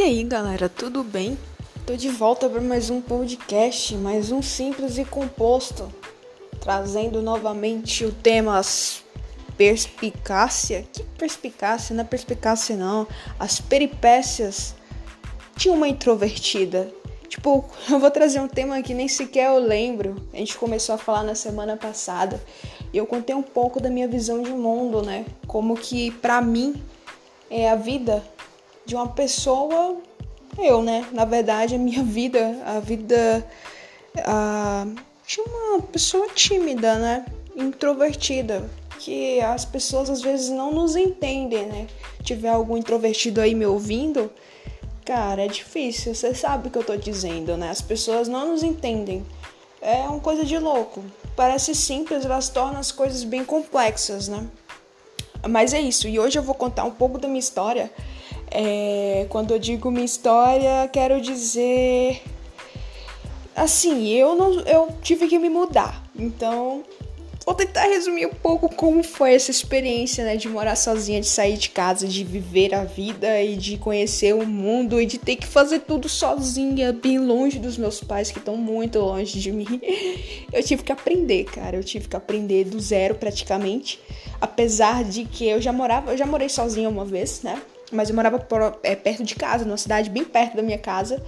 E aí, galera, tudo bem? Tô de volta para mais um podcast, mais um simples e composto, trazendo novamente o tema perspicácia. Que perspicácia? Não é perspicácia não. As peripécias de uma introvertida. Tipo, eu vou trazer um tema que nem sequer eu lembro. A gente começou a falar na semana passada. E eu contei um pouco da minha visão de mundo, né? Como que para mim é a vida de uma pessoa, eu, né? Na verdade, a minha vida, a vida a, de uma pessoa tímida, né? Introvertida. Que as pessoas às vezes não nos entendem, né? Tiver algum introvertido aí me ouvindo, cara, é difícil. Você sabe o que eu tô dizendo, né? As pessoas não nos entendem. É uma coisa de louco. Parece simples, elas tornam as coisas bem complexas, né? Mas é isso. E hoje eu vou contar um pouco da minha história é, quando eu digo minha história, quero dizer. Assim, eu não, eu tive que me mudar. Então, vou tentar resumir um pouco como foi essa experiência, né, de morar sozinha, de sair de casa, de viver a vida e de conhecer o mundo e de ter que fazer tudo sozinha, bem longe dos meus pais que estão muito longe de mim. Eu tive que aprender, cara, eu tive que aprender do zero praticamente, apesar de que eu já morava, eu já morei sozinha uma vez, né? Mas eu morava por, é, perto de casa, numa cidade bem perto da minha casa,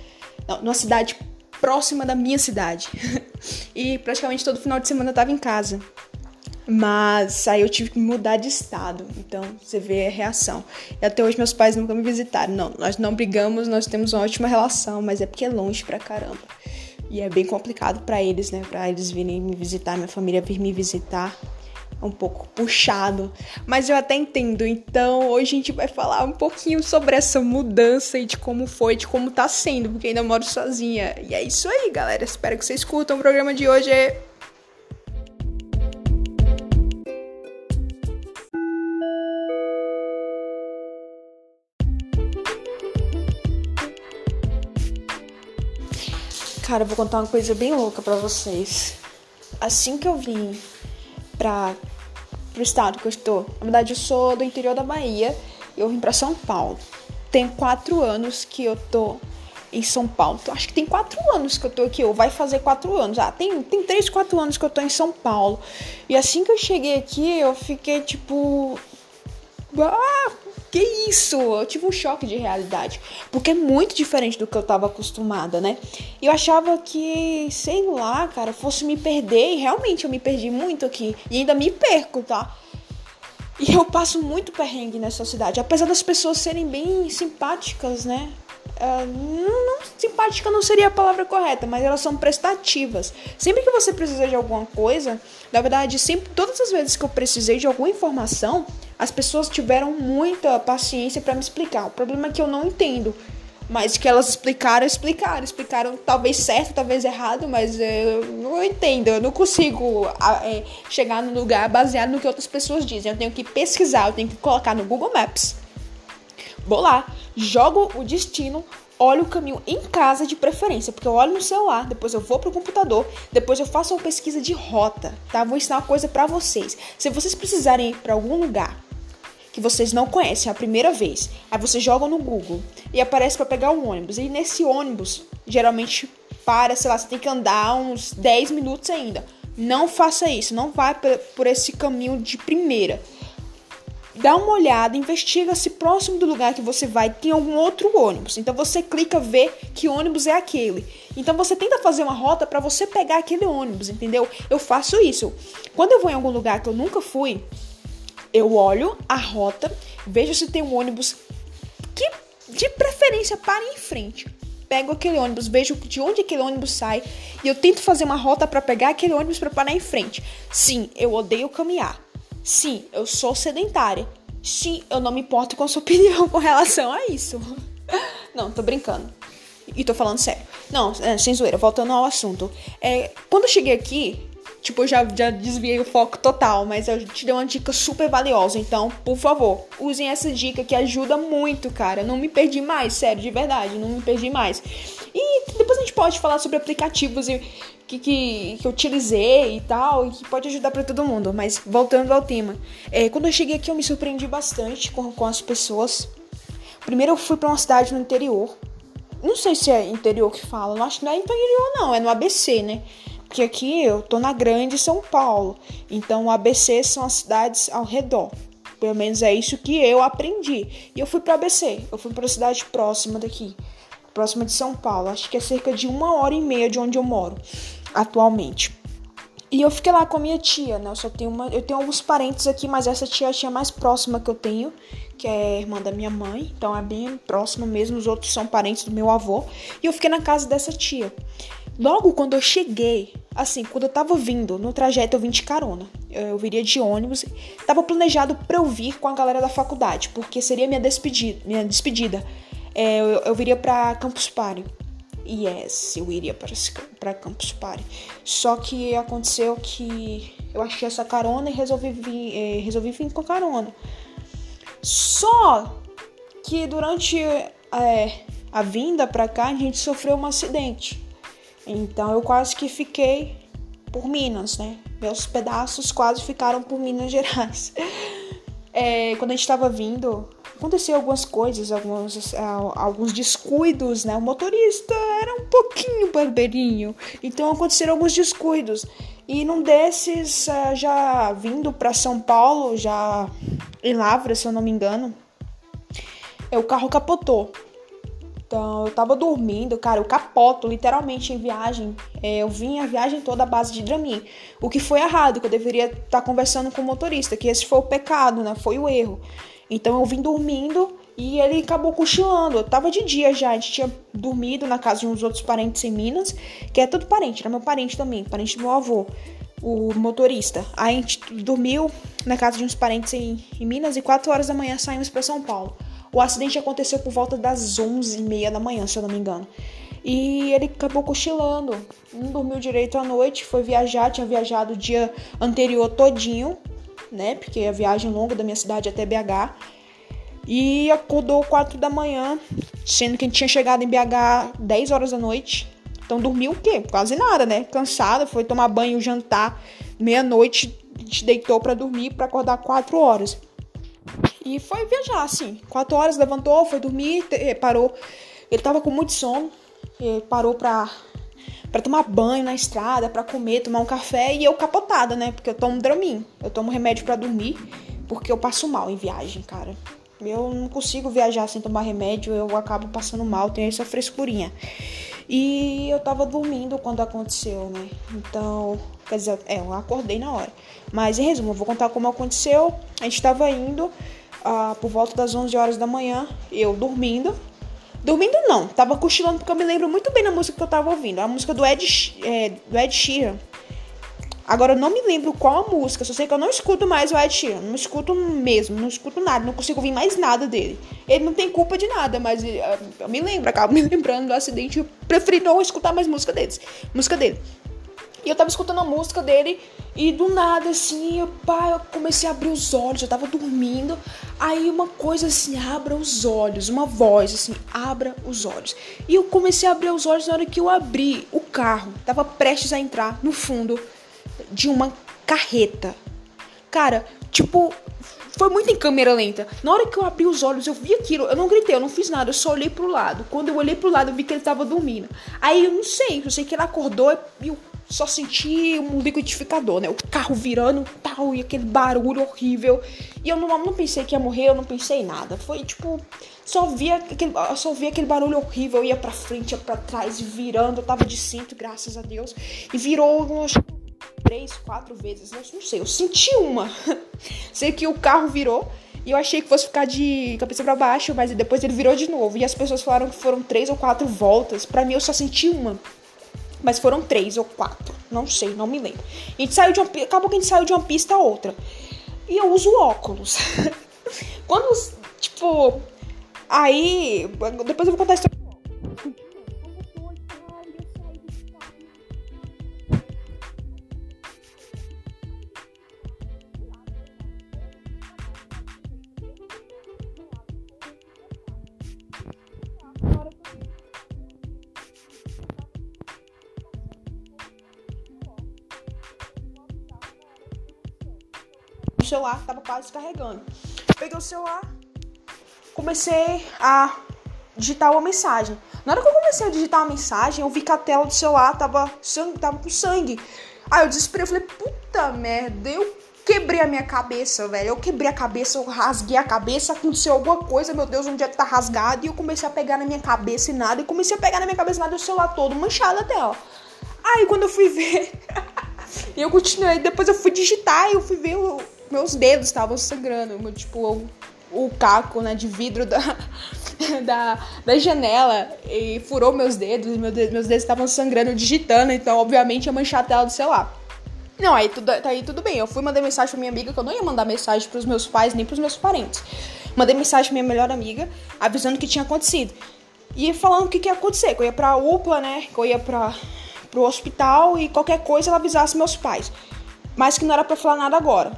não, numa cidade próxima da minha cidade. e praticamente todo final de semana eu tava em casa. Mas aí eu tive que mudar de estado. Então você vê a reação. E até hoje meus pais nunca me visitaram. Não, nós não brigamos, nós temos uma ótima relação, mas é porque é longe pra caramba. E é bem complicado para eles, né? Pra eles virem me visitar, minha família vir me visitar um pouco puxado, mas eu até entendo. Então, hoje a gente vai falar um pouquinho sobre essa mudança e de como foi, de como tá sendo, porque ainda moro sozinha. E é isso aí, galera. Espero que vocês curtam o programa de hoje. Cara, eu vou contar uma coisa bem louca para vocês. Assim que eu vim pra pro estado que eu estou. Na verdade, eu sou do interior da Bahia e eu vim para São Paulo. Tem quatro anos que eu tô em São Paulo. Então, acho que tem quatro anos que eu tô aqui, ou vai fazer quatro anos. Ah, tem, tem três, quatro anos que eu tô em São Paulo. E assim que eu cheguei aqui, eu fiquei tipo. Ah, que isso? Eu tive um choque de realidade. Porque é muito diferente do que eu tava acostumada, né? Eu achava que, sei lá, cara, fosse me perder. E realmente eu me perdi muito aqui. E ainda me perco, tá? E eu passo muito perrengue nessa cidade. Apesar das pessoas serem bem simpáticas, né? Uh, não, não, simpática não seria a palavra correta, mas elas são prestativas. Sempre que você precisa de alguma coisa, na verdade, sempre todas as vezes que eu precisei de alguma informação, as pessoas tiveram muita paciência para me explicar. O problema é que eu não entendo. Mas que elas explicaram, explicaram. Explicaram talvez certo, talvez errado, mas eu não entendo. Eu não consigo é, chegar no lugar baseado no que outras pessoas dizem. Eu tenho que pesquisar, eu tenho que colocar no Google Maps. Lá, jogo o destino, olho o caminho em casa de preferência, porque eu olho no celular, depois eu vou pro computador, depois eu faço uma pesquisa de rota, tá? Vou ensinar uma coisa para vocês. Se vocês precisarem ir para algum lugar que vocês não conhecem é a primeira vez, aí vocês jogam no Google e aparece para pegar um ônibus. E nesse ônibus, geralmente para, sei lá, você tem que andar uns 10 minutos ainda. Não faça isso, não vá por esse caminho de primeira dá uma olhada, investiga se próximo do lugar que você vai tem algum outro ônibus. Então você clica ver que ônibus é aquele. Então você tenta fazer uma rota para você pegar aquele ônibus, entendeu? Eu faço isso. Quando eu vou em algum lugar que eu nunca fui, eu olho a rota, vejo se tem um ônibus que de preferência para em frente. Pego aquele ônibus, vejo de onde aquele ônibus sai e eu tento fazer uma rota para pegar aquele ônibus para parar em frente. Sim, eu odeio caminhar Sim, eu sou sedentária. Sim, eu não me importo com a sua opinião com relação a isso. Não, tô brincando. E tô falando sério. Não, é, sem zoeira, voltando ao assunto. É, quando eu cheguei aqui, tipo, eu já, já desviei o foco total, mas eu te dei uma dica super valiosa. Então, por favor, usem essa dica que ajuda muito, cara. Não me perdi mais, sério, de verdade, não me perdi mais. E depois a gente pode falar sobre aplicativos e que, que, que eu utilizei e tal, e que pode ajudar para todo mundo. Mas voltando ao tema, é, quando eu cheguei aqui eu me surpreendi bastante com, com as pessoas. Primeiro eu fui para uma cidade no interior. Não sei se é interior que fala, não acho que não é interior não, é no ABC, né? Porque aqui eu tô na grande São Paulo. Então o ABC são as cidades ao redor. Pelo menos é isso que eu aprendi. E eu fui para ABC, eu fui para cidade próxima daqui, próxima de São Paulo. Acho que é cerca de uma hora e meia de onde eu moro atualmente. E eu fiquei lá com a minha tia, né? Eu só tenho uma. Eu tenho alguns parentes aqui, mas essa tia é a tia mais próxima que eu tenho, que é irmã da minha mãe. Então é bem próxima mesmo. Os outros são parentes do meu avô. E eu fiquei na casa dessa tia. Logo quando eu cheguei, assim, quando eu tava vindo, no trajeto eu vim de carona. Eu viria de ônibus. Tava planejado pra eu vir com a galera da faculdade, porque seria minha despedida. Minha despedida. É, eu, eu viria pra Campus Party. Yes, eu iria para Campus Party. Só que aconteceu que eu achei essa carona e resolvi vir, eh, resolvi vir com a carona. Só que durante eh, a vinda para cá a gente sofreu um acidente. Então eu quase que fiquei por Minas, né? Meus pedaços quase ficaram por Minas Gerais. É, quando a gente estava vindo, aconteceu algumas coisas, alguns, uh, alguns descuidos, né? O motorista era um pouquinho barbeirinho, então aconteceram alguns descuidos. E num desses, uh, já vindo para São Paulo, já em Lavra, se eu não me engano, é, o carro capotou. Então, eu tava dormindo, cara, eu capoto literalmente em viagem. É, eu vim a viagem toda à base de Dramin. O que foi errado, que eu deveria estar tá conversando com o motorista, que esse foi o pecado, né? Foi o erro. Então eu vim dormindo e ele acabou cochilando. Eu tava de dia já, a gente tinha dormido na casa de uns outros parentes em Minas, que é tudo parente, era meu parente também, parente do meu avô, o motorista. Aí a gente dormiu na casa de uns parentes em, em Minas e 4 horas da manhã saímos para São Paulo. O acidente aconteceu por volta das 11h30 da manhã, se eu não me engano. E ele acabou cochilando, não dormiu direito à noite, foi viajar, tinha viajado o dia anterior todinho, né? Porque a viagem longa da minha cidade até BH. E acordou 4 da manhã, sendo que a gente tinha chegado em BH 10 horas da noite. Então dormiu o quê? Quase nada, né? Cansada, foi tomar banho, jantar, meia-noite, gente deitou para dormir para acordar 4 horas. E foi viajar, assim. 4 horas levantou, foi dormir, parou. Ele tava com muito sono, parou pra para tomar banho na estrada, para comer, tomar um café e eu capotada, né? Porque eu tomo Dramin. Eu tomo remédio para dormir, porque eu passo mal em viagem, cara. Eu não consigo viajar sem tomar remédio, eu acabo passando mal, tenho essa frescurinha. E eu tava dormindo quando aconteceu, né? Então, quer dizer, é, eu acordei na hora. Mas em resumo, eu vou contar como aconteceu. A gente tava indo uh, por volta das 11 horas da manhã, eu dormindo, Dormindo não, tava cochilando porque eu me lembro muito bem da música que eu tava ouvindo. A música do Ed, é, do Ed Sheeran. Agora eu não me lembro qual a música, só sei que eu não escuto mais o Ed Sheeran. Não escuto mesmo, não escuto nada, não consigo ouvir mais nada dele. Ele não tem culpa de nada, mas eh, eu me lembro, acabo me lembrando do acidente. Eu preferi não escutar mais música deles. Música dele. E eu tava escutando a música dele e do nada, assim, eu, pá, eu comecei a abrir os olhos, eu tava dormindo. Aí uma coisa assim, abra os olhos, uma voz assim, abra os olhos. E eu comecei a abrir os olhos na hora que eu abri o carro. Tava prestes a entrar no fundo de uma carreta. Cara, tipo, foi muito em câmera lenta. Na hora que eu abri os olhos, eu vi aquilo. Eu não gritei, eu não fiz nada, eu só olhei pro lado. Quando eu olhei pro lado, eu vi que ele tava dormindo. Aí eu não sei, eu sei que ele acordou e o só senti um liquidificador, né? O carro virando tal, e aquele barulho horrível. E eu não, não pensei que ia morrer, eu não pensei em nada. Foi tipo, só via aquele, só via aquele barulho horrível, eu ia pra frente, ia pra trás, virando. Eu tava de cinto, graças a Deus. E virou umas três, quatro vezes, não, não sei, eu senti uma. sei que o carro virou. E eu achei que fosse ficar de cabeça para baixo, mas depois ele virou de novo. E as pessoas falaram que foram três ou quatro voltas. Para mim, eu só senti uma mas foram três ou quatro, não sei, não me lembro. A gente saiu de uma, acabou que a gente saiu de uma pista a outra. E eu uso óculos. Quando, tipo, aí, depois eu vou contar a história celular tava quase carregando. Peguei o celular, comecei a digitar uma mensagem. Na hora que eu comecei a digitar uma mensagem, eu vi que a tela do celular tava, sangue, tava com sangue. Aí eu desesperei, eu falei, puta merda, eu quebrei a minha cabeça, velho. Eu quebrei a cabeça, eu rasguei a cabeça, aconteceu alguma coisa, meu Deus, onde é que tá rasgado? E eu comecei a pegar na minha cabeça e nada. E comecei a pegar na minha cabeça e nada, o celular todo manchado até, ó. Aí quando eu fui ver, e eu continuei, depois eu fui digitar eu fui ver, o, meus dedos estavam sangrando, meu, tipo, o, o caco, né, de vidro da, da, da janela e furou meus dedos, dedos, meus dedos estavam sangrando digitando, então obviamente ia manchar a tela do celular. Não, aí tudo, aí tudo bem. Eu fui mandar mensagem pra minha amiga, que eu não ia mandar mensagem pros meus pais nem pros meus parentes. Mandei mensagem pra minha melhor amiga, avisando o que tinha acontecido. E falando o que, que ia acontecer, que eu ia pra UPA, né? Que eu ia pra, pro hospital e qualquer coisa ela avisasse meus pais. Mas que não era pra falar nada agora.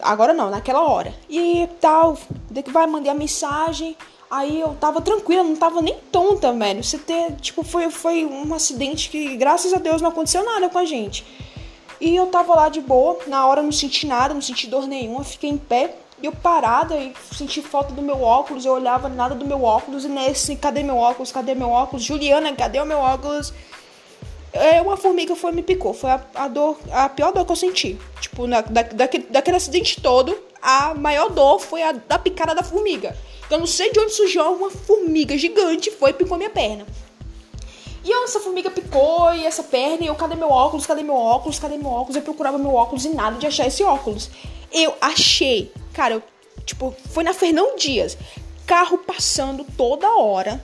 Agora não, naquela hora. E tal, que vai, mandei a mensagem. Aí eu tava tranquila, não tava nem tonta, velho. Você ter, tipo, foi, foi um acidente que, graças a Deus, não aconteceu nada com a gente. E eu tava lá de boa, na hora não senti nada, não senti dor nenhuma, fiquei em pé. E eu parada e senti falta do meu óculos, eu olhava nada do meu óculos e nesse, cadê meu óculos? Cadê meu óculos? Juliana, cadê o meu óculos? É, uma formiga foi me picou, foi a, a dor, a pior dor que eu senti. Tipo, na, da, daquele, daquele acidente todo, a maior dor foi a da picada da formiga. Eu não sei de onde surgiu uma formiga gigante foi e picou minha perna. E essa formiga picou e essa perna, e eu, cadê meu óculos? Cadê meu óculos? Cadê meu óculos? Eu procurava meu óculos e nada de achar esse óculos. Eu achei, cara, eu, tipo, foi na Fernão Dias, carro passando toda hora.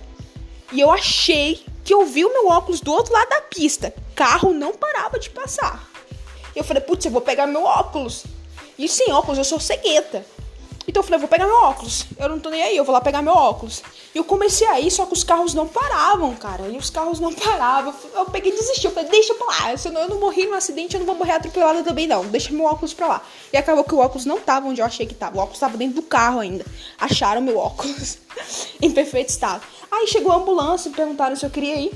E eu achei que eu vi o meu óculos do outro lado da pista. Carro não parava de passar. Eu falei, putz, eu vou pegar meu óculos. E sem óculos eu sou cegueta. Então eu falei, vou pegar meu óculos. Eu não tô nem aí, eu vou lá pegar meu óculos. E eu comecei a ir, só que os carros não paravam, cara. E os carros não paravam. Eu peguei e desisti. Eu falei, deixa pra lá. Se eu não, eu não morri no acidente, eu não vou morrer atropelada também, não. Deixa meu óculos pra lá. E acabou que o óculos não tava onde eu achei que tava. O óculos tava dentro do carro ainda. Acharam meu óculos em perfeito estado. Aí chegou a ambulância e perguntaram se eu queria ir.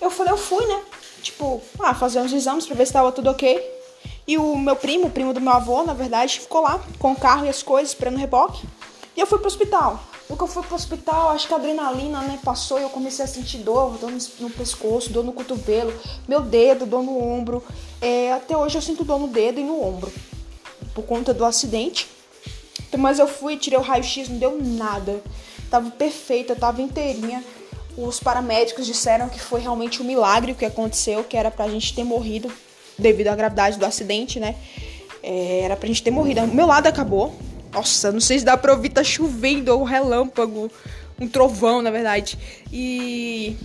Eu falei, eu fui, né? Tipo, ah, fazer uns exames pra ver se tava tudo ok. E o meu primo, o primo do meu avô, na verdade, ficou lá com o carro e as coisas, esperando o reboque. E eu fui pro hospital. No que eu fui pro hospital, acho que a adrenalina, né, passou e eu comecei a sentir dor, dor no, pescoço, dor no cotovelo, meu dedo, dor no ombro. É, até hoje eu sinto dor no dedo e no ombro, por conta do acidente. Mas eu fui, tirei o raio-x, não deu nada. Tava perfeita, tava inteirinha. Os paramédicos disseram que foi realmente um milagre o que aconteceu, que era pra gente ter morrido devido à gravidade do acidente, né? É, era pra gente ter morrido. O meu lado acabou. Nossa, não sei se dá pra ouvir, tá chovendo, ou um relâmpago, um trovão, na verdade. E.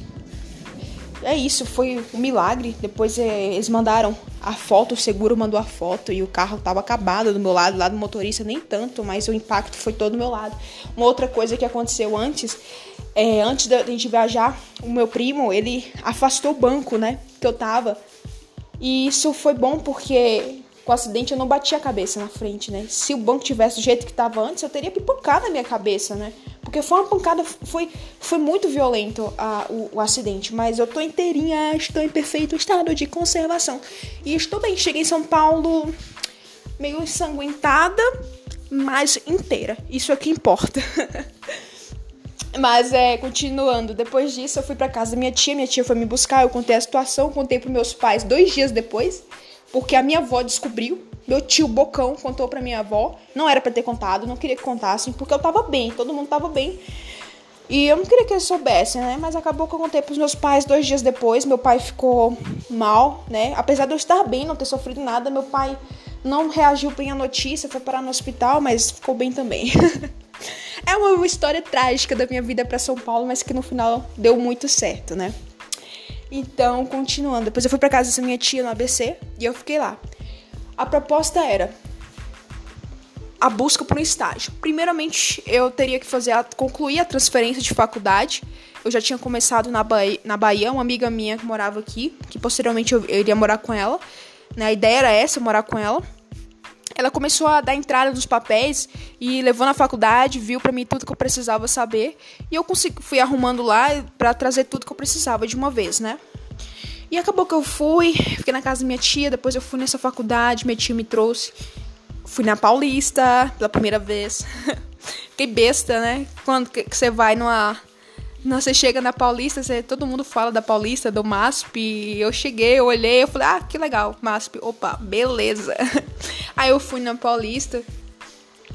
É isso, foi um milagre. Depois é, eles mandaram a foto, o seguro mandou a foto e o carro tava acabado do meu lado, lá do motorista nem tanto, mas o impacto foi todo do meu lado. Uma outra coisa que aconteceu antes, é, antes da gente viajar, o meu primo, ele afastou o banco, né, que eu tava e isso foi bom porque com o acidente eu não bati a cabeça na frente, né? Se o banco tivesse do jeito que estava antes, eu teria pipocado na minha cabeça, né? Porque foi uma pancada, foi, foi muito violento a, o, o, acidente, mas eu tô inteirinha, estou em perfeito estado de conservação. E estou bem, cheguei em São Paulo meio ensanguentada, mas inteira. Isso é que importa. Mas é, continuando, depois disso eu fui para casa da minha tia, minha tia foi me buscar, eu contei a situação, contei para meus pais dois dias depois, porque a minha avó descobriu, meu tio Bocão contou para minha avó, não era para ter contado, não queria que contassem, porque eu tava bem, todo mundo tava bem. E eu não queria que eles soubessem, né? Mas acabou que eu contei pros meus pais dois dias depois. Meu pai ficou mal, né? Apesar de eu estar bem, não ter sofrido nada, meu pai não reagiu bem à notícia, foi parar no hospital, mas ficou bem também. É uma história trágica da minha vida para São Paulo, mas que no final deu muito certo, né? Então, continuando. Depois eu fui para casa dessa minha tia no ABC e eu fiquei lá. A proposta era a busca por um estágio. Primeiramente, eu teria que fazer a, concluir a transferência de faculdade. Eu já tinha começado na Bahia, na Bahia, uma amiga minha que morava aqui, que posteriormente eu, eu iria morar com ela. Né? A ideia era essa, morar com ela ela começou a dar entrada nos papéis e levou na faculdade, viu para mim tudo que eu precisava saber e eu consegui, fui arrumando lá para trazer tudo que eu precisava de uma vez, né? E acabou que eu fui, fiquei na casa da minha tia, depois eu fui nessa faculdade, minha tia me trouxe. Fui na Paulista pela primeira vez. Fiquei besta, né? Quando que você vai numa. Você chega na Paulista, você, todo mundo fala da Paulista, do MASP. Eu cheguei, eu olhei, eu falei, ah, que legal, MASP. Opa, beleza. Aí eu fui na Paulista,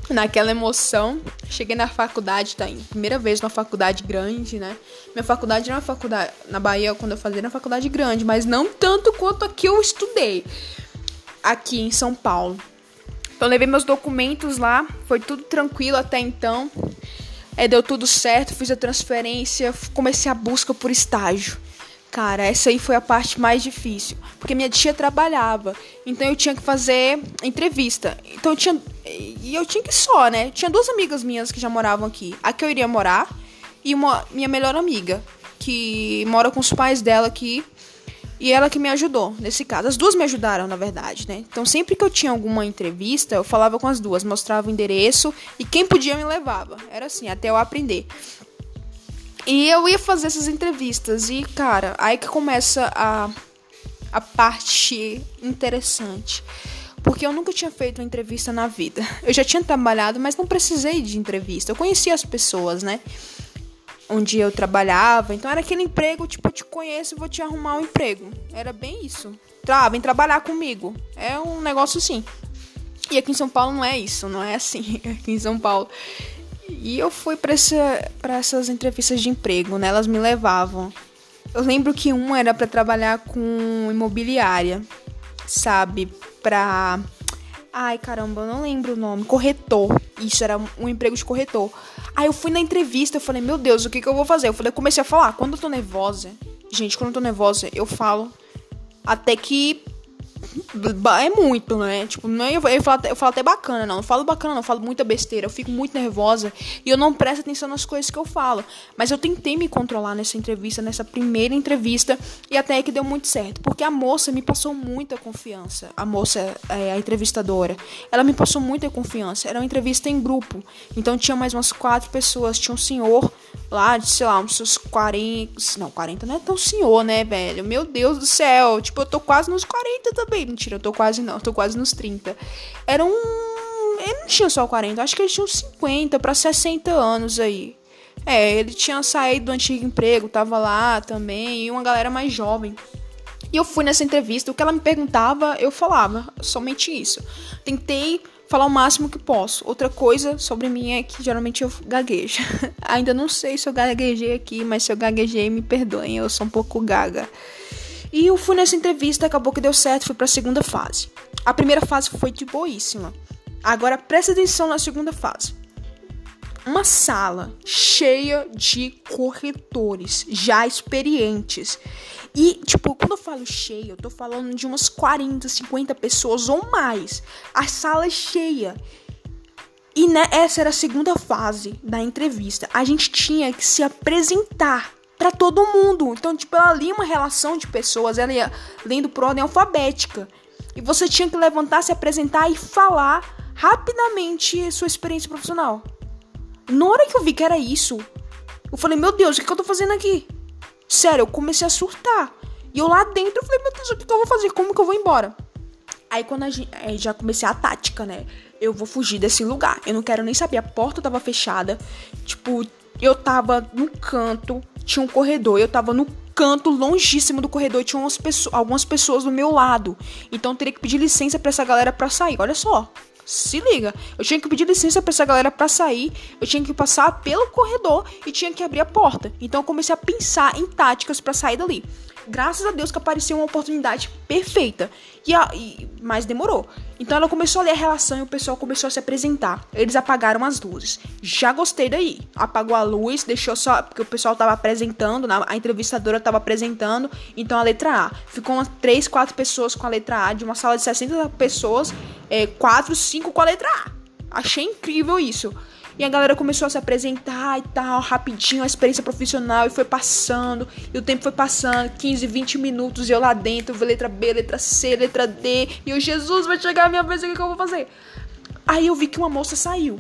naquela emoção. Cheguei na faculdade, tá? Primeira vez numa faculdade grande, né? Minha faculdade era uma faculdade. Na Bahia, quando eu fazia, era uma faculdade grande, mas não tanto quanto aqui eu estudei. Aqui em São Paulo. Então, levei meus documentos lá, foi tudo tranquilo até então. É, deu tudo certo, fiz a transferência, comecei a busca por estágio. Cara, essa aí foi a parte mais difícil, porque minha tia trabalhava, então eu tinha que fazer entrevista. Então eu tinha e eu tinha que só, né? Tinha duas amigas minhas que já moravam aqui. A que eu iria morar e uma minha melhor amiga, que mora com os pais dela aqui e ela que me ajudou nesse caso. As duas me ajudaram, na verdade, né? Então, sempre que eu tinha alguma entrevista, eu falava com as duas, mostrava o endereço e quem podia me levava. Era assim, até eu aprender. E eu ia fazer essas entrevistas e, cara, aí que começa a, a parte interessante. Porque eu nunca tinha feito uma entrevista na vida. Eu já tinha trabalhado, mas não precisei de entrevista. Eu conhecia as pessoas, né? Onde eu trabalhava. Então era aquele emprego, tipo, eu te conheço vou te arrumar um emprego. Era bem isso. Tra, vem trabalhar comigo. É um negócio assim. E aqui em São Paulo não é isso, não é assim. Aqui em São Paulo. E eu fui para essa, essas entrevistas de emprego, né? Elas me levavam. Eu lembro que uma era para trabalhar com imobiliária, sabe? Pra. Ai, caramba, eu não lembro o nome. Corretor. Isso era um emprego de corretor. Aí eu fui na entrevista, eu falei, meu Deus, o que, que eu vou fazer? Eu falei, comecei a falar. Quando eu tô nervosa, gente, quando eu tô nervosa, eu falo até que é muito, né? Tipo, não é, eu, falo, eu falo até bacana, não. Eu falo bacana, não. Eu falo muita besteira. Eu fico muito nervosa e eu não presto atenção nas coisas que eu falo. Mas eu tentei me controlar nessa entrevista, nessa primeira entrevista, e até que deu muito certo. Porque a moça me passou muita confiança. A moça, é, a entrevistadora, ela me passou muita confiança. Era uma entrevista em grupo. Então tinha mais umas quatro pessoas. Tinha um senhor lá de, sei lá, uns seus 40. Não, 40 não é tão senhor, né, velho? Meu Deus do céu. Tipo, eu tô quase nos 40 também. Mentira, eu tô quase não. Eu tô quase nos 30. Era um. Ele não tinha só 40, acho que ele tinha uns 50 para 60 anos aí. É, ele tinha saído do antigo emprego, tava lá também, e uma galera mais jovem. E eu fui nessa entrevista, o que ela me perguntava, eu falava, somente isso. Tentei falar o máximo que posso. Outra coisa sobre mim é que geralmente eu gaguejo. Ainda não sei se eu gaguejei aqui, mas se eu gaguejei, me perdoem, eu sou um pouco gaga. E eu fui nessa entrevista, acabou que deu certo, fui para a segunda fase. A primeira fase foi de boíssima. Agora presta atenção na segunda fase. Uma sala cheia de corretores já experientes. E, tipo, quando eu falo cheia, eu tô falando de umas 40, 50 pessoas ou mais. A sala é cheia. E né, essa era a segunda fase da entrevista. A gente tinha que se apresentar para todo mundo. Então, tipo, ela lia uma relação de pessoas, ela ia lendo por ordem alfabética. E você tinha que levantar, se apresentar e falar rapidamente sua experiência profissional. Na hora que eu vi que era isso, eu falei, meu Deus, o que, eu tô fazendo aqui? Sério, eu comecei a surtar. E eu lá dentro, eu falei, meu Deus, o que, eu vou fazer? Como que eu vou embora? Aí quando a gente. Aí já comecei a tática, né? Eu vou fugir desse lugar. Eu não quero nem saber. A porta tava fechada. Tipo, eu tava no canto, tinha um corredor, eu tava no canto longíssimo do corredor, tinha umas pessoas, algumas pessoas do meu lado. Então eu teria que pedir licença para essa galera para sair. Olha só. Se liga, eu tinha que pedir licença para essa galera para sair, eu tinha que passar pelo corredor e tinha que abrir a porta. Então eu comecei a pensar em táticas para sair dali graças a Deus que apareceu uma oportunidade perfeita. E, a, e, mas demorou. Então ela começou a ler a relação e o pessoal começou a se apresentar. Eles apagaram as luzes. Já gostei daí. Apagou a luz, deixou só. Porque o pessoal tava apresentando, a entrevistadora tava apresentando. Então a letra A. Ficou umas 3, 4 pessoas com a letra A. De uma sala de 60 pessoas, é, 4, 5 com a letra A. Achei incrível isso. E a galera começou a se apresentar e tal, rapidinho, a experiência profissional, e foi passando, e o tempo foi passando, 15, 20 minutos, e eu lá dentro, letra B, letra C, letra D, e eu, Jesus, vai chegar a minha vez, o que eu vou fazer? Aí eu vi que uma moça saiu.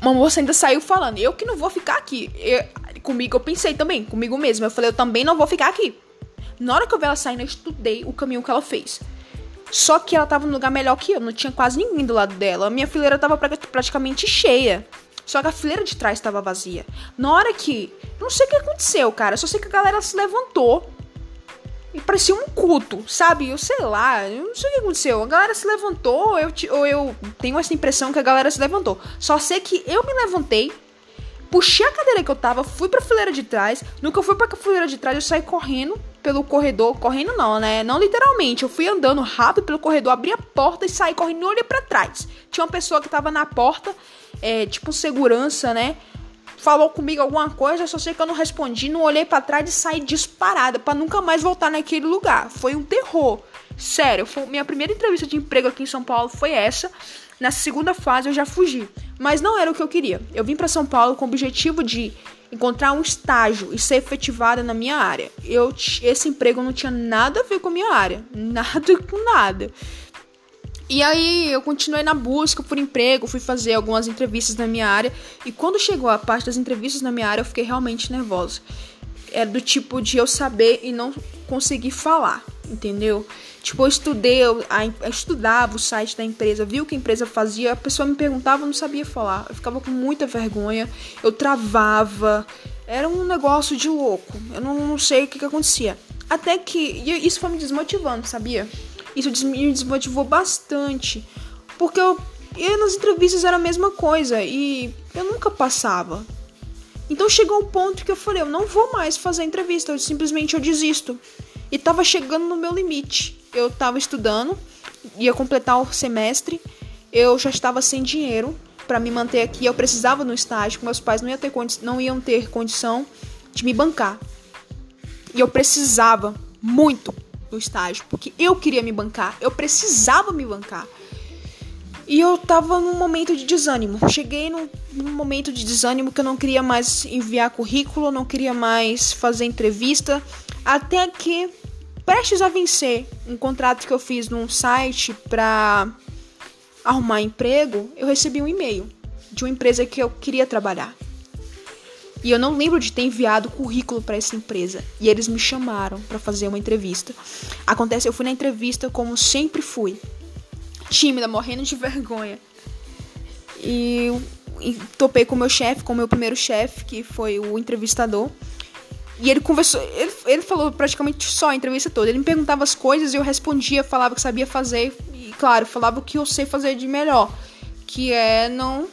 Uma moça ainda saiu falando, eu que não vou ficar aqui. Eu, comigo eu pensei também, comigo mesmo. Eu falei, eu também não vou ficar aqui. Na hora que eu vi ela saindo, eu estudei o caminho que ela fez. Só que ela tava num lugar melhor que eu, não tinha quase ninguém do lado dela. A minha fileira tava praticamente cheia. Só que a fileira de trás estava vazia. Na hora que. Não sei o que aconteceu, cara. Só sei que a galera se levantou. E parecia um culto, sabe? Eu sei lá, eu não sei o que aconteceu. A galera se levantou, eu, ou eu tenho essa impressão que a galera se levantou. Só sei que eu me levantei, puxei a cadeira que eu tava, fui pra fileira de trás. No que eu fui pra fileira de trás, eu saí correndo pelo corredor. Correndo não, né? Não literalmente. Eu fui andando rápido pelo corredor, abri a porta e saí correndo e olhei pra trás. Tinha uma pessoa que tava na porta, é, tipo segurança, né? Falou comigo alguma coisa, só sei que eu não respondi, não olhei para trás e saí disparada para nunca mais voltar naquele lugar. Foi um terror. Sério, foi minha primeira entrevista de emprego aqui em São Paulo foi essa. Na segunda fase eu já fugi, mas não era o que eu queria. Eu vim para São Paulo com o objetivo de encontrar um estágio e ser efetivada na minha área. Eu esse emprego não tinha nada a ver com a minha área, nada com nada. E aí eu continuei na busca por emprego, fui fazer algumas entrevistas na minha área. E quando chegou a parte das entrevistas na minha área, eu fiquei realmente nervosa. Era do tipo de eu saber e não conseguir falar, entendeu? Tipo, eu estudei, eu, eu estudava o site da empresa, vi o que a empresa fazia, a pessoa me perguntava, eu não sabia falar. Eu ficava com muita vergonha, eu travava. Era um negócio de louco. Eu não, não sei o que, que acontecia. Até que. isso foi me desmotivando, sabia? Isso me desmotivou bastante. Porque eu, eu nas entrevistas era a mesma coisa e eu nunca passava. Então chegou um ponto que eu falei, eu não vou mais fazer entrevista, eu simplesmente eu desisto. E tava chegando no meu limite. Eu tava estudando, ia completar o semestre, eu já estava sem dinheiro para me manter aqui, eu precisava no estágio, meus pais não, ia ter não iam ter condição de me bancar. E eu precisava muito do estágio, porque eu queria me bancar, eu precisava me bancar. E eu tava num momento de desânimo. Cheguei num, num, momento de desânimo que eu não queria mais enviar currículo, não queria mais fazer entrevista, até que prestes a vencer um contrato que eu fiz num site para arrumar emprego, eu recebi um e-mail de uma empresa que eu queria trabalhar. E eu não lembro de ter enviado currículo para essa empresa. E eles me chamaram para fazer uma entrevista. Acontece, eu fui na entrevista como sempre fui. Tímida, morrendo de vergonha. E, e topei com o meu chefe, com o meu primeiro chefe, que foi o entrevistador. E ele conversou, ele, ele falou praticamente só a entrevista toda. Ele me perguntava as coisas e eu respondia, falava que sabia fazer. E claro, falava o que eu sei fazer de melhor. Que é não.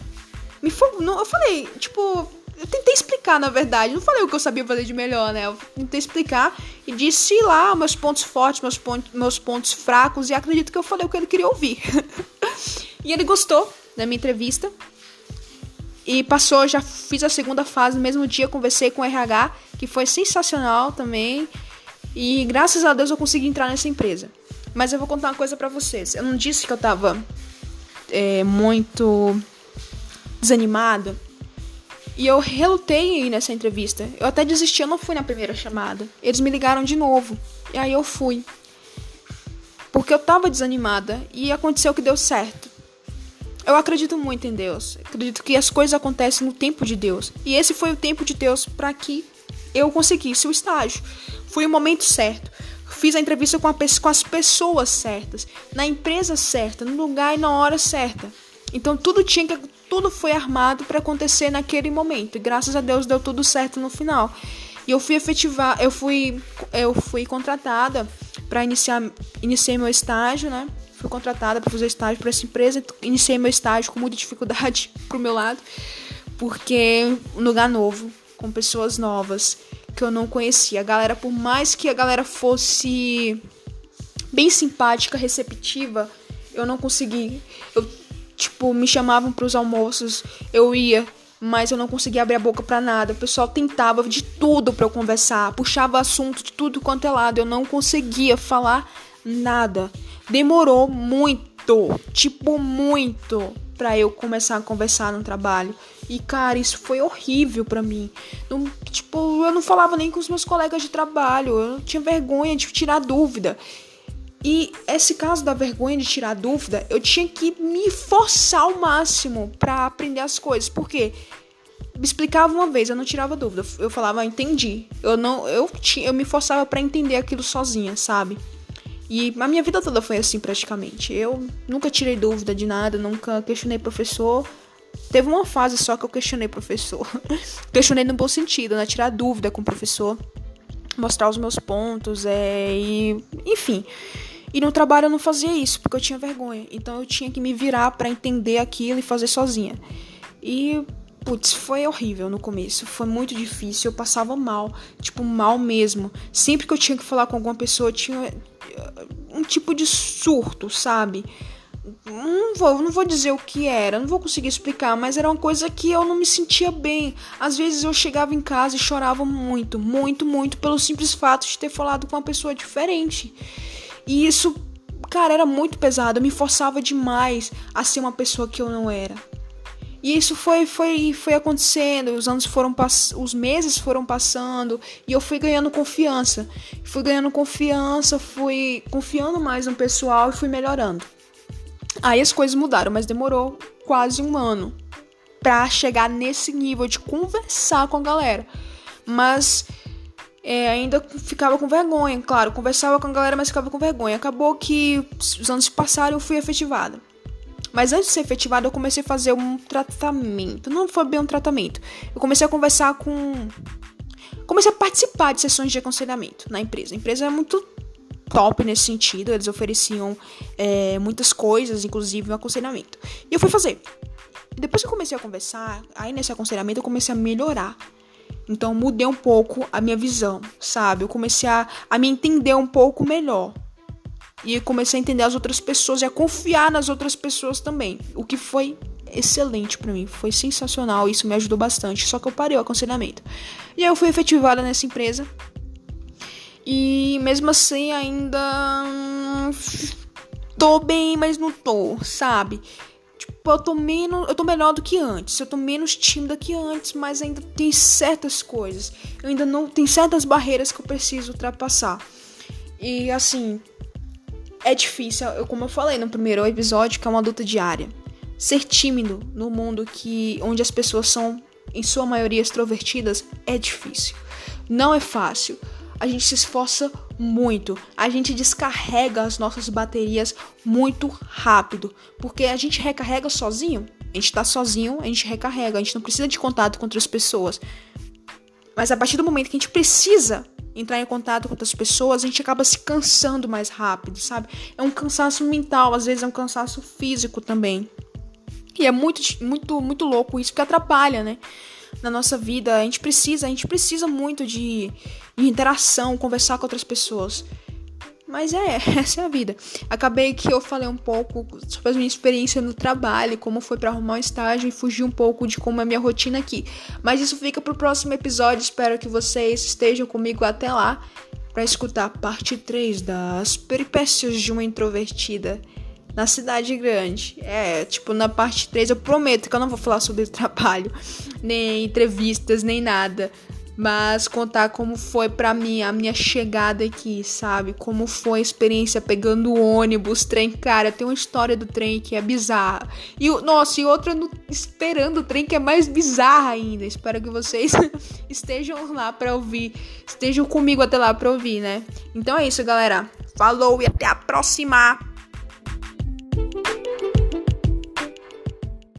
Me, não eu falei, tipo, eu tentei explicar, na verdade. Não falei o que eu sabia fazer de melhor, né? Eu tentei explicar e disse lá meus pontos fortes, meus, pontos, meus pontos fracos. E acredito que eu falei o que ele queria ouvir. e ele gostou da minha entrevista. E passou, já fiz a segunda fase no mesmo dia. Conversei com o RH, que foi sensacional também. E graças a Deus eu consegui entrar nessa empresa. Mas eu vou contar uma coisa para vocês. Eu não disse que eu tava é, muito desanimada e eu relutei nessa entrevista. Eu até desisti, eu não fui na primeira chamada. Eles me ligaram de novo. E aí eu fui. Porque eu tava desanimada e aconteceu que deu certo. Eu acredito muito em Deus. Acredito que as coisas acontecem no tempo de Deus. E esse foi o tempo de Deus para que eu conseguisse o estágio. Foi o momento certo. Fiz a entrevista com, a, com as pessoas certas, na empresa certa, no lugar e na hora certa. Então tudo tinha que tudo foi armado para acontecer naquele momento. E graças a Deus deu tudo certo no final. E eu fui efetivar, eu fui, eu fui contratada para iniciar, iniciei meu estágio, né? Fui contratada para fazer estágio para essa empresa. Iniciei meu estágio com muita dificuldade pro meu lado, porque um lugar novo, com pessoas novas que eu não conhecia. A galera, por mais que a galera fosse bem simpática, receptiva, eu não consegui. Eu Tipo, me chamavam para os almoços, eu ia, mas eu não conseguia abrir a boca para nada. O pessoal tentava de tudo para eu conversar, puxava assunto de tudo quanto é lado, eu não conseguia falar nada. Demorou muito, tipo muito, para eu começar a conversar no trabalho. E cara, isso foi horrível para mim. Não, tipo, eu não falava nem com os meus colegas de trabalho, eu tinha vergonha de tirar dúvida. E esse caso da vergonha de tirar dúvida, eu tinha que me forçar ao máximo para aprender as coisas, porque me explicava uma vez, eu não tirava dúvida, eu falava, ah, entendi. Eu não, eu tinha, eu me forçava para entender aquilo sozinha, sabe? E a minha vida toda foi assim praticamente. Eu nunca tirei dúvida de nada, nunca questionei professor. Teve uma fase só que eu questionei professor. questionei no bom sentido, né? Tirar dúvida com o professor, mostrar os meus pontos, é, e enfim. E no trabalho eu não fazia isso, porque eu tinha vergonha. Então eu tinha que me virar para entender aquilo e fazer sozinha. E Putz, foi horrível no começo, foi muito difícil, eu passava mal, tipo, mal mesmo. Sempre que eu tinha que falar com alguma pessoa, tinha eh, um tipo de surto, sabe? Não vou, não vou dizer o que era, não vou conseguir explicar, mas era uma coisa que eu não me sentia bem. Às vezes eu chegava em casa e chorava muito, muito, muito, pelo simples fato de ter falado com uma pessoa diferente. E isso, cara, era muito pesado, eu me forçava demais a ser uma pessoa que eu não era. E isso foi, foi, foi acontecendo, os anos foram os meses foram passando e eu fui ganhando confiança. Fui ganhando confiança, fui confiando mais no pessoal e fui melhorando. Aí as coisas mudaram, mas demorou quase um ano pra chegar nesse nível de conversar com a galera. Mas é, ainda ficava com vergonha, claro, conversava com a galera, mas ficava com vergonha. Acabou que os anos passaram e eu fui efetivada. Mas antes de ser efetivado, eu comecei a fazer um tratamento. Não foi bem um tratamento. Eu comecei a conversar com. Comecei a participar de sessões de aconselhamento na empresa. A empresa é muito top nesse sentido. Eles ofereciam é, muitas coisas, inclusive um aconselhamento. E eu fui fazer. Depois que eu comecei a conversar, aí nesse aconselhamento eu comecei a melhorar. Então mudei um pouco a minha visão, sabe? Eu comecei a, a me entender um pouco melhor. E comecei a entender as outras pessoas e a confiar nas outras pessoas também. O que foi excelente para mim, foi sensacional, isso me ajudou bastante. Só que eu parei o aconselhamento. E aí eu fui efetivada nessa empresa. E mesmo assim ainda hum, tô bem, mas não tô, sabe? Tipo, eu tô menos, eu tô melhor do que antes. Eu tô menos tímida que antes, mas ainda tem certas coisas. Eu ainda não tem certas barreiras que eu preciso ultrapassar. E assim, é difícil, como eu falei no primeiro episódio, que é uma luta diária. Ser tímido no mundo que onde as pessoas são em sua maioria extrovertidas é difícil. Não é fácil. A gente se esforça muito. A gente descarrega as nossas baterias muito rápido, porque a gente recarrega sozinho. A gente tá sozinho, a gente recarrega, a gente não precisa de contato com outras pessoas. Mas a partir do momento que a gente precisa entrar em contato com outras pessoas, a gente acaba se cansando mais rápido, sabe? É um cansaço mental, às vezes é um cansaço físico também. E é muito, muito, muito louco isso, que atrapalha, né? Na nossa vida, a gente precisa, a gente precisa muito de, de interação, conversar com outras pessoas. Mas é, essa é a vida. Acabei que eu falei um pouco sobre a minha experiência no trabalho, como foi para arrumar um estágio e fugir um pouco de como é a minha rotina aqui. Mas isso fica pro próximo episódio. Espero que vocês estejam comigo até lá para escutar a parte 3 das peripécias de uma introvertida na cidade grande. É, tipo, na parte 3 eu prometo que eu não vou falar sobre trabalho, nem entrevistas, nem nada mas contar como foi para mim a minha chegada aqui, sabe? Como foi a experiência pegando ônibus, trem, cara, tem uma história do trem que é bizarra. E nossa, e outra no, esperando o trem que é mais bizarra ainda. Espero que vocês estejam lá para ouvir, estejam comigo até lá para ouvir, né? Então é isso, galera. Falou e até a próxima.